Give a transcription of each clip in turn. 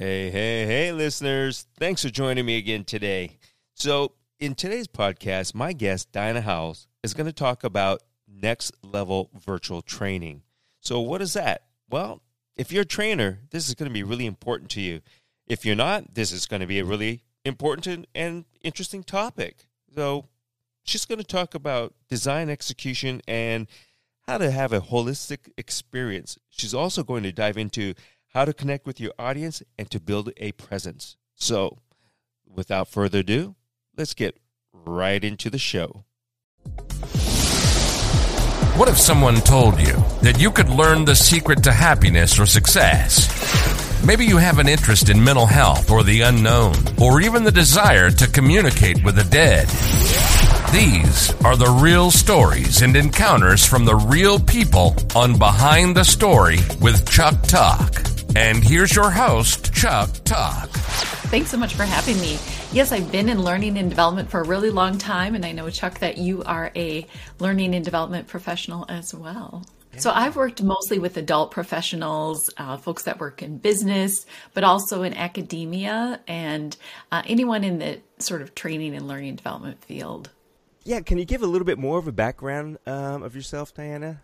Hey, hey, hey, listeners. Thanks for joining me again today. So, in today's podcast, my guest, Diana Howles, is going to talk about next level virtual training. So, what is that? Well, if you're a trainer, this is going to be really important to you. If you're not, this is going to be a really important and interesting topic. So, she's going to talk about design execution and how to have a holistic experience. She's also going to dive into how to connect with your audience and to build a presence. So, without further ado, let's get right into the show. What if someone told you that you could learn the secret to happiness or success? Maybe you have an interest in mental health or the unknown, or even the desire to communicate with the dead. These are the real stories and encounters from the real people on Behind the Story with Chuck Tuck. And here's your host, Chuck Tuck. Thanks so much for having me. Yes, I've been in learning and development for a really long time, and I know, Chuck, that you are a learning and development professional as well. So I've worked mostly with adult professionals, uh, folks that work in business, but also in academia and uh, anyone in the sort of training and learning and development field. Yeah, can you give a little bit more of a background um, of yourself, Diana?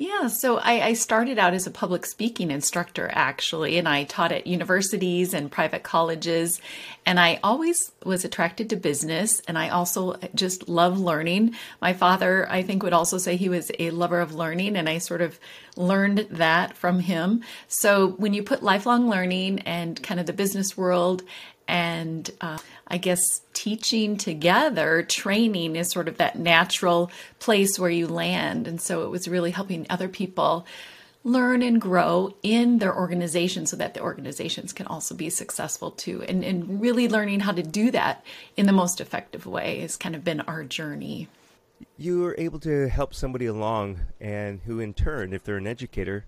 Yeah, so I, I, started out as a public speaking instructor actually, and I taught at universities and private colleges. And I always was attracted to business, and I also just love learning. My father, I think, would also say he was a lover of learning, and I sort of learned that from him. So when you put lifelong learning and kind of the business world and uh, I guess teaching together, training is sort of that natural place where you land. And so it was really helping other people learn and grow in their organization so that the organizations can also be successful too. And, and really learning how to do that in the most effective way has kind of been our journey. You are able to help somebody along, and who in turn, if they're an educator,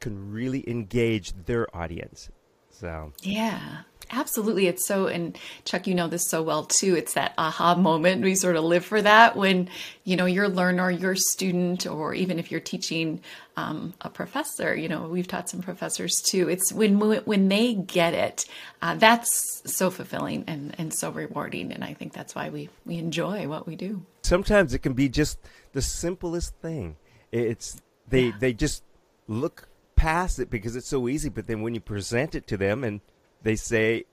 can really engage their audience. So, yeah. Absolutely. It's so, and Chuck, you know this so well too. It's that aha moment. We sort of live for that when, you know, your learner, your student, or even if you're teaching um, a professor, you know, we've taught some professors too. It's when, when they get it, uh, that's so fulfilling and, and so rewarding. And I think that's why we, we enjoy what we do. Sometimes it can be just the simplest thing. It's, they, yeah. they just look past it because it's so easy. But then when you present it to them and, they say,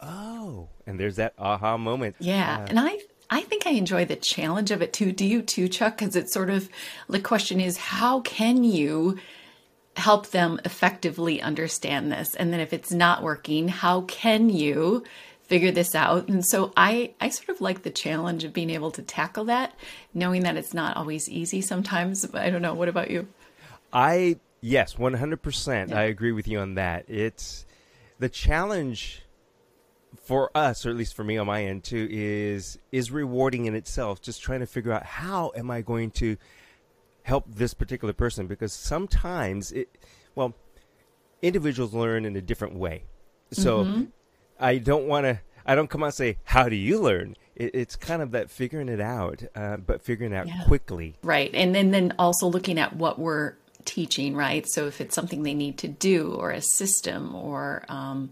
"Oh," and there's that aha moment. Yeah, uh, and I I think I enjoy the challenge of it too. Do you too, Chuck? Because it's sort of the question is how can you help them effectively understand this, and then if it's not working, how can you figure this out? And so I I sort of like the challenge of being able to tackle that, knowing that it's not always easy sometimes. I don't know. What about you? I yes, one hundred percent. I agree with you on that. It's the challenge for us, or at least for me on my end too, is is rewarding in itself. Just trying to figure out how am I going to help this particular person because sometimes it, well, individuals learn in a different way. So mm-hmm. I don't want to. I don't come out and say, "How do you learn?" It, it's kind of that figuring it out, uh, but figuring it out yeah. quickly. Right, and then then also looking at what we're teaching, right? So if it's something they need to do or a system or um,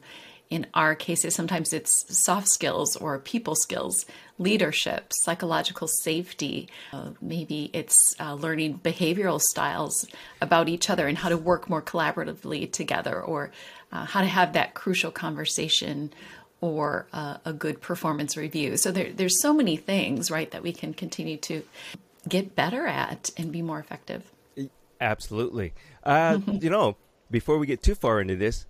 in our cases, sometimes it's soft skills or people skills, leadership, psychological safety. Uh, maybe it's uh, learning behavioral styles about each other and how to work more collaboratively together, or uh, how to have that crucial conversation or uh, a good performance review. So there, there's so many things, right, that we can continue to get better at and be more effective. Absolutely. Uh, you know, before we get too far into this,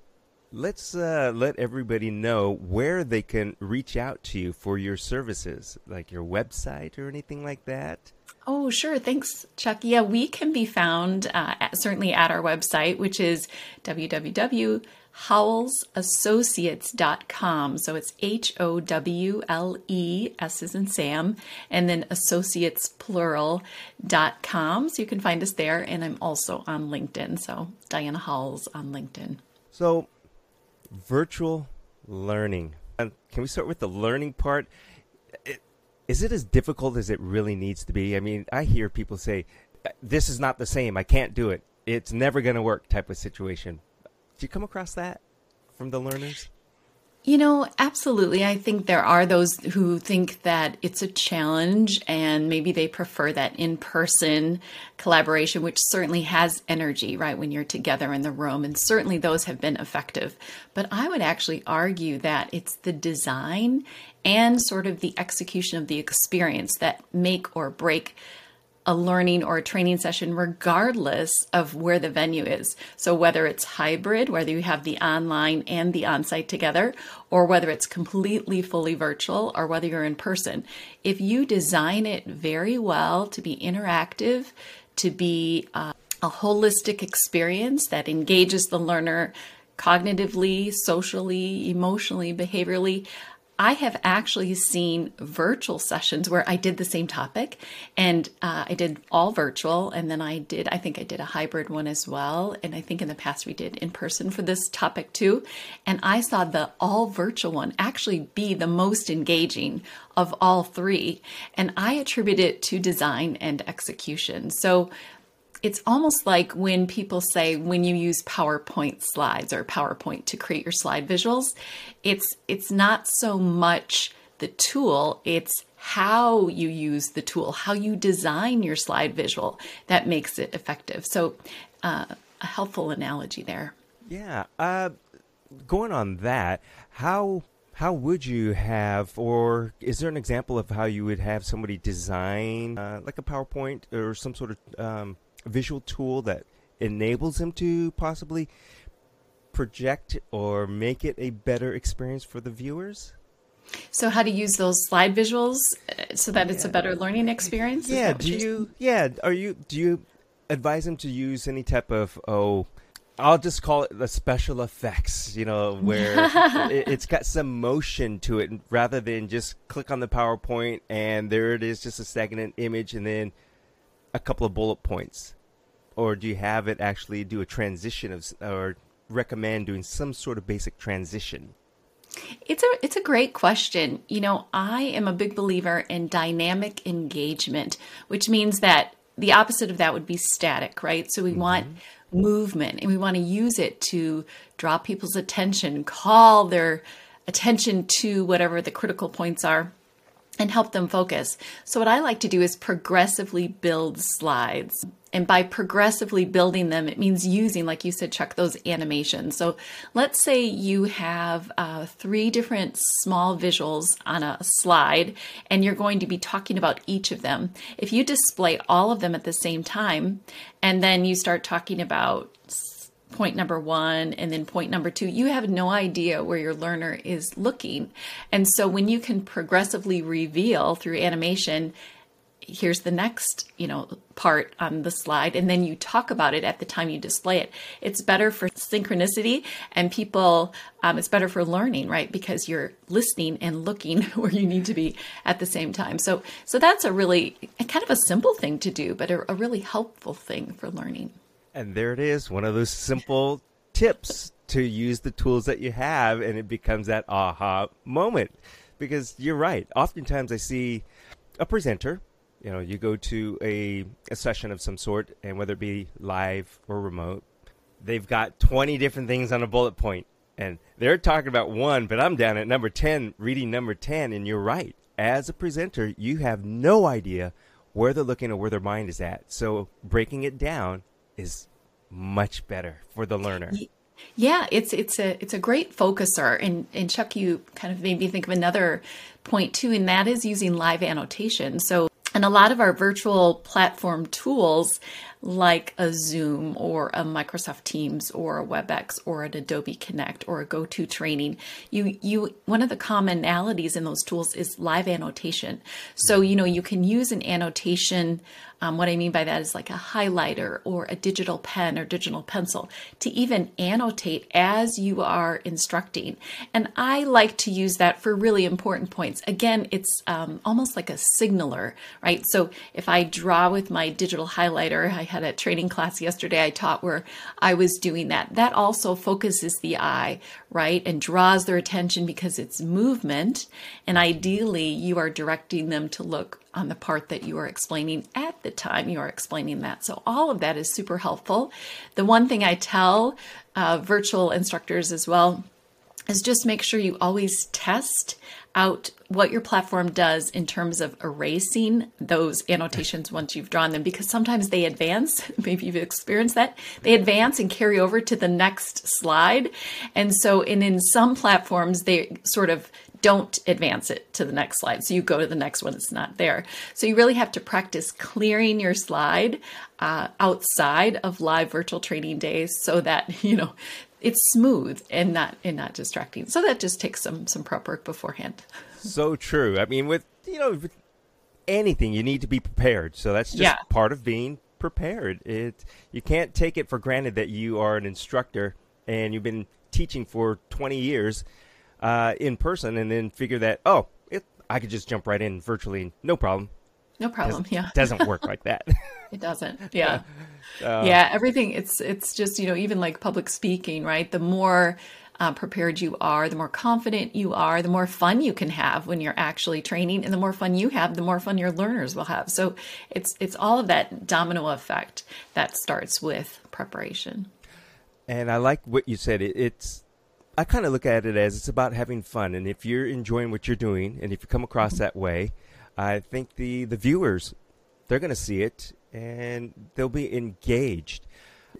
let's uh, let everybody know where they can reach out to you for your services, like your website or anything like that. Oh, sure. Thanks, Chuck. Yeah, we can be found uh, at, certainly at our website, which is www howlesassociates.com. So it's H O W L E, S is in Sam, and then associates plural.com. So you can find us there. And I'm also on LinkedIn. So Diana Howles on LinkedIn. So virtual learning. Can we start with the learning part? Is it as difficult as it really needs to be? I mean, I hear people say, this is not the same. I can't do it. It's never going to work type of situation. Do you come across that? from the learners? You know, absolutely. I think there are those who think that it's a challenge and maybe they prefer that in person collaboration, which certainly has energy, right, when you're together in the room. And certainly those have been effective. But I would actually argue that it's the design and sort of the execution of the experience that make or break a learning or a training session regardless of where the venue is. So whether it's hybrid, whether you have the online and the on-site together, or whether it's completely fully virtual or whether you're in person, if you design it very well to be interactive, to be uh, a holistic experience that engages the learner cognitively, socially, emotionally, behaviorally, I have actually seen virtual sessions where I did the same topic and uh, I did all virtual. And then I did, I think I did a hybrid one as well. And I think in the past we did in person for this topic too. And I saw the all virtual one actually be the most engaging of all three. And I attribute it to design and execution. So it's almost like when people say when you use PowerPoint slides or PowerPoint to create your slide visuals, it's it's not so much the tool, it's how you use the tool, how you design your slide visual that makes it effective. So, uh, a helpful analogy there. Yeah. Uh, going on that, how how would you have, or is there an example of how you would have somebody design uh, like a PowerPoint or some sort of um, visual tool that enables him to possibly project or make it a better experience for the viewers? So, how to use those slide visuals uh, so that yeah. it's a better learning experience? Yeah. Do you? Yeah. Are you? Do you advise him to use any type of oh? I'll just call it the special effects, you know, where it, has got some motion to it rather than just click on the PowerPoint and there it is, just a stagnant image, and then a couple of bullet points, or do you have it actually do a transition of or recommend doing some sort of basic transition? It's a it's a great question. You know, I am a big believer in dynamic engagement, which means that the opposite of that would be static, right? So we mm-hmm. want movement and we want to use it to draw people's attention, call their attention to whatever the critical points are and help them focus. So, what I like to do is progressively build slides. And by progressively building them, it means using, like you said, Chuck, those animations. So, let's say you have uh, three different small visuals on a slide, and you're going to be talking about each of them. If you display all of them at the same time, and then you start talking about point number one and then point number two, you have no idea where your learner is looking. And so when you can progressively reveal through animation, here's the next you know part on the slide and then you talk about it at the time you display it it's better for synchronicity and people um, it's better for learning right? Because you're listening and looking where you need to be at the same time. So so that's a really kind of a simple thing to do but a, a really helpful thing for learning and there it is, one of those simple tips to use the tools that you have, and it becomes that aha moment. Because you're right. Oftentimes I see a presenter, you know, you go to a, a session of some sort, and whether it be live or remote, they've got 20 different things on a bullet point, and they're talking about one, but I'm down at number 10, reading number 10, and you're right. As a presenter, you have no idea where they're looking or where their mind is at. So breaking it down is much better for the learner. Yeah, it's it's a it's a great focuser, and and Chuck, you kind of made me think of another point too, and that is using live annotation. So, and a lot of our virtual platform tools like a Zoom or a Microsoft Teams or a WebEx or an Adobe Connect or a GoToTraining, you you one of the commonalities in those tools is live annotation. So you know you can use an annotation. Um, what I mean by that is like a highlighter or a digital pen or digital pencil to even annotate as you are instructing. And I like to use that for really important points. Again, it's um, almost like a signaler, right? So if I draw with my digital highlighter, I had a training class yesterday I taught where I was doing that. That also focuses the eye, right? And draws their attention because it's movement. And ideally, you are directing them to look on the part that you are explaining at the time you are explaining that. So, all of that is super helpful. The one thing I tell uh, virtual instructors as well is just make sure you always test out what your platform does in terms of erasing those annotations once you've drawn them because sometimes they advance. Maybe you've experienced that. They advance and carry over to the next slide. And so and in some platforms they sort of don't advance it to the next slide. So you go to the next one it's not there. So you really have to practice clearing your slide uh, outside of live virtual training days so that you know it's smooth and not and not distracting. So that just takes some some prep work beforehand. so true. I mean, with you know with anything, you need to be prepared. So that's just Yeah. part of being prepared. It you can't take it for granted that you are an instructor and you've been teaching for 20 years uh, in person, and then figure that oh, it, I could just jump right in virtually, no problem. No problem. Yeah. It doesn't work like that. It doesn't. Yeah. Uh, uh. yeah. Everything. It's it's just you know even like public speaking, right? The more uh, prepared you are, the more confident you are, the more fun you can have when you're actually training, and the more fun you have, the more fun your learners will have. So it's it's all of that domino effect that starts with preparation. And I like what you said. It, it's I kind of look at it as it's about having fun, and if you're enjoying what you're doing, and if you come across mm-hmm. that way, I think the the viewers they're going to see it and they'll be engaged.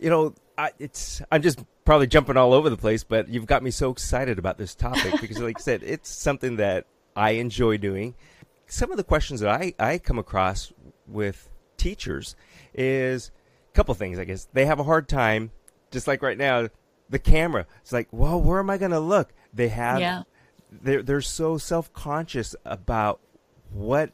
You know, I, it's I'm just probably jumping all over the place, but you've got me so excited about this topic because, like I said, it's something that I enjoy doing. Some of the questions that I I come across with teachers is a couple things. I guess they have a hard time, just like right now, the camera. It's like, well, where am I going to look? They have Yeah. they're they're so self conscious about what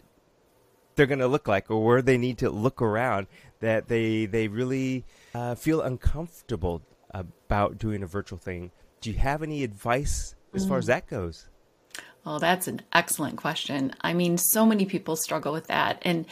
they're going to look like or where they need to look around that they they really uh, feel uncomfortable about doing a virtual thing. Do you have any advice as far as that goes? Oh, that's an excellent question. I mean, so many people struggle with that, and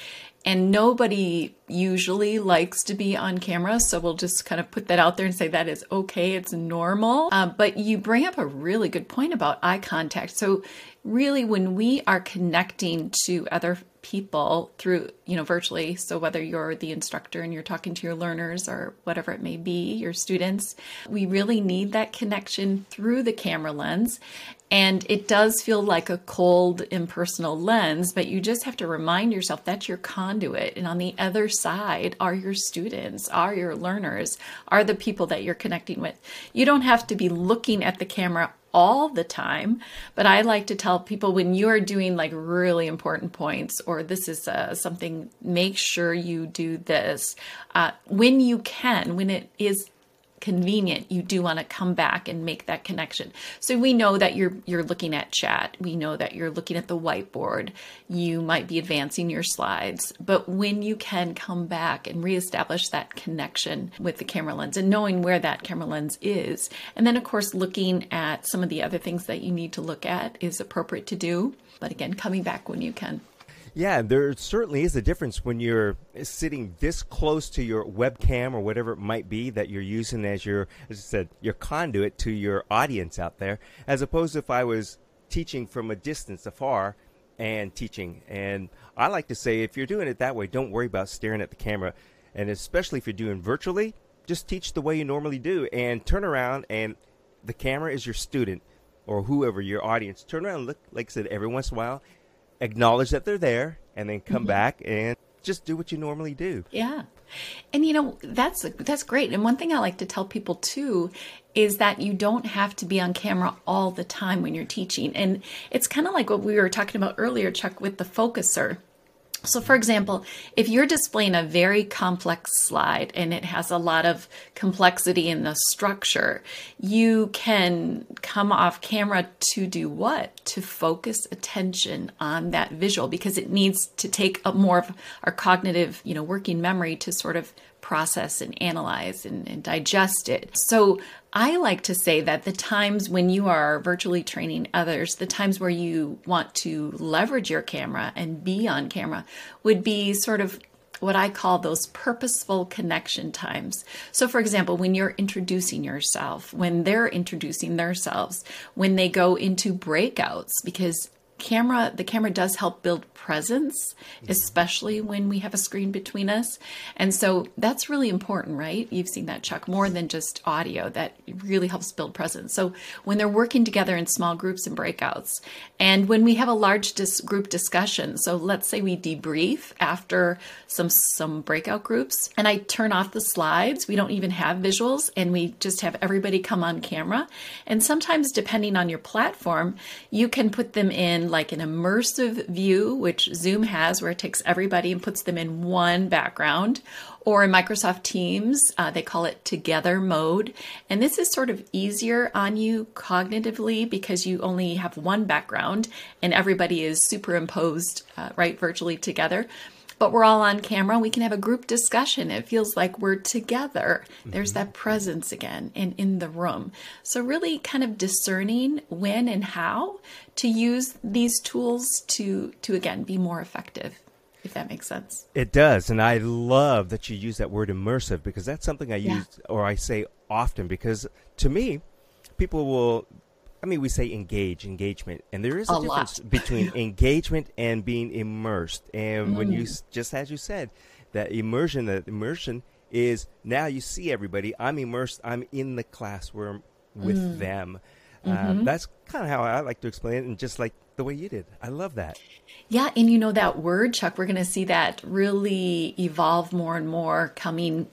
and nobody usually likes to be on camera. So we'll just kind of put that out there and say that is okay. It's normal. Uh, but you bring up a really good point about eye contact. So really, when we are connecting to other people through you know virtually so whether you're the instructor and you're talking to your learners or whatever it may be your students we really need that connection through the camera lens and it does feel like a cold impersonal lens but you just have to remind yourself that's your conduit and on the other side are your students are your learners are the people that you're connecting with you don't have to be looking at the camera all the time. But I like to tell people when you're doing like really important points or this is uh, something, make sure you do this uh, when you can, when it is convenient you do want to come back and make that connection. So we know that you're you're looking at chat. We know that you're looking at the whiteboard. You might be advancing your slides. But when you can come back and reestablish that connection with the camera lens and knowing where that camera lens is and then of course looking at some of the other things that you need to look at is appropriate to do. But again coming back when you can Yeah, there certainly is a difference when you're sitting this close to your webcam or whatever it might be that you're using as your, as I said, your conduit to your audience out there, as opposed to if I was teaching from a distance afar and teaching. And I like to say, if you're doing it that way, don't worry about staring at the camera. And especially if you're doing virtually, just teach the way you normally do and turn around and the camera is your student or whoever your audience. Turn around and look, like I said, every once in a while acknowledge that they're there and then come mm-hmm. back and just do what you normally do. Yeah. And you know, that's that's great. And one thing I like to tell people too is that you don't have to be on camera all the time when you're teaching. And it's kind of like what we were talking about earlier, Chuck, with the focuser. So, for example, if you're displaying a very complex slide and it has a lot of complexity in the structure, you can come off camera to do what? To focus attention on that visual because it needs to take up more of our cognitive, you know, working memory to sort of process and analyze and, and digest it. So I like to say that the times when you are virtually training others, the times where you want to leverage your camera and be on camera would be sort of what I call those purposeful connection times. So, for example, when you're introducing yourself, when they're introducing themselves, when they go into breakouts, because camera the camera does help build presence especially when we have a screen between us. And so that's really important right? You've seen that chuck more than just audio. That really helps build presence. So when they're working together in small groups and breakouts and when we have a large dis- group discussion so let's say we debrief after some some breakout groups and i turn off the slides we don't even have visuals and we just have everybody come on camera. And sometimes depending on your platform you can put them in like an immersive view, which Zoom has, where it takes everybody and puts them in one background. Or in Microsoft Teams, uh, they call it together mode. And this is sort of easier on you cognitively because you only have one background and everybody is superimposed, uh, right, virtually together but we're all on camera. We can have a group discussion. It feels like we're together. Mm-hmm. There's that presence again and in the room. So, really kind of discerning when and how to use these tools to, to again, be more effective if that makes sense. It does, and I love that you use that word immersive because that's something I yeah. use or I say often because to me, people will I mean, we say engage, engagement, and there is a, a difference between engagement and being immersed. And mm. when you mm. just as you said, that immersion, that immersion is now you see everybody. I'm immersed. I'm in the classroom with mm. them. Uh, mm-hmm. That's kind of how I like to explain it, and just like the way you did. I love that. Yeah, and you know that word, Chuck, we're going to see that really evolve more and more coming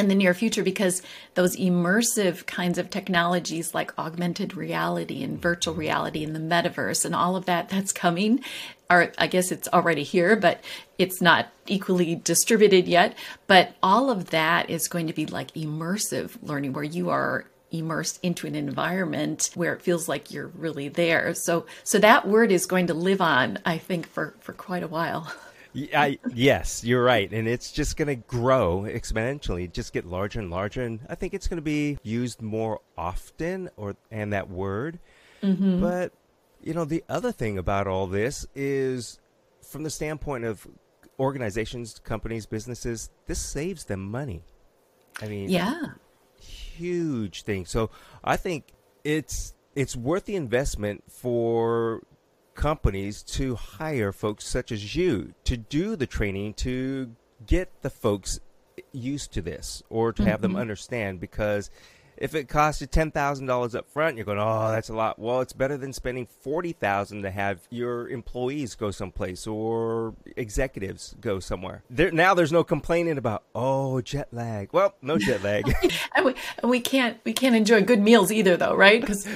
in the near future because those immersive kinds of technologies like augmented reality and virtual mm-hmm. reality and the metaverse and all of that that's coming are I guess it's already here but it's not equally distributed yet. But all of that is going to be like immersive learning where you are immersed into an environment where it feels like you're really there. So so that word is going to live on I think for for quite a while I, yes, you're right, and it's just going to grow exponentially, just get larger and larger, and I think it's going to be used more often, or and that word. Mm-hmm. But you know, the other thing about all this is, from the standpoint of organizations, companies, businesses, this saves them money. I mean, yeah, huge thing. So I think it's it's worth the investment for companies to hire folks such as you to do the training to get the folks used to this or to mm-hmm. have them mm-hmm. understand because if it costs you ten thousand dollars up front, you're going, oh, that's a lot. Well, it's better than spending forty thousand to have your employees go someplace or executives go somewhere. There, now there's no complaining about oh jet lag. Well, no jet lag. and, we, we can't we can't enjoy good meals either, though, right? Because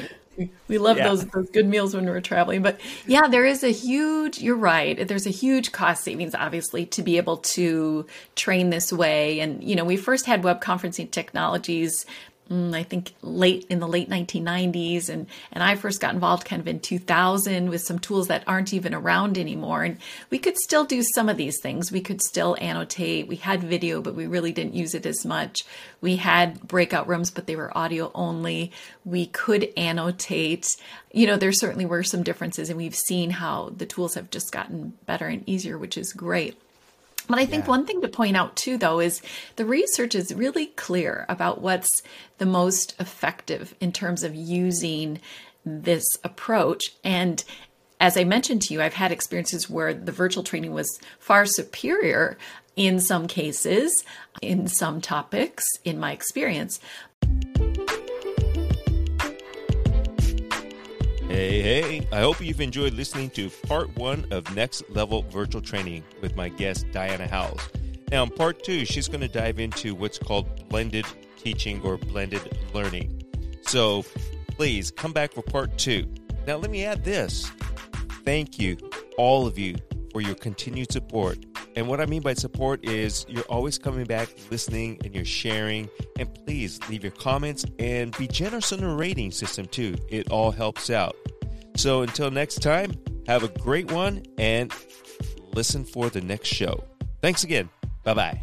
we love yeah. those those good meals when we're traveling but yeah there is a huge you're right there's a huge cost savings obviously to be able to train this way and you know we first had web conferencing technologies Mm, I think late in the late 1990s, and and I first got involved kind of in 2000 with some tools that aren't even around anymore. And we could still do some of these things. We could still annotate. We had video, but we really didn't use it as much. We had breakout rooms, but they were audio only. We could annotate. You know, there certainly were some differences, and we've seen how the tools have just gotten better and easier, which is great. But I think yeah. one thing to point out too, though, is the research is really clear about what's the most effective in terms of using this approach. And as I mentioned to you, I've had experiences where the virtual training was far superior in some cases, in some topics, in my experience. Hey, hey, I hope you've enjoyed listening to part one of Next Level Virtual Training with my guest, Diana Howles. Now, in part two, she's going to dive into what's called blended teaching or blended learning. So please come back for part two. Now, let me add this thank you, all of you, for your continued support. And what I mean by support is you're always coming back, listening, and you're sharing. And please leave your comments and be generous on the rating system too. It all helps out. So until next time, have a great one and listen for the next show. Thanks again. Bye bye.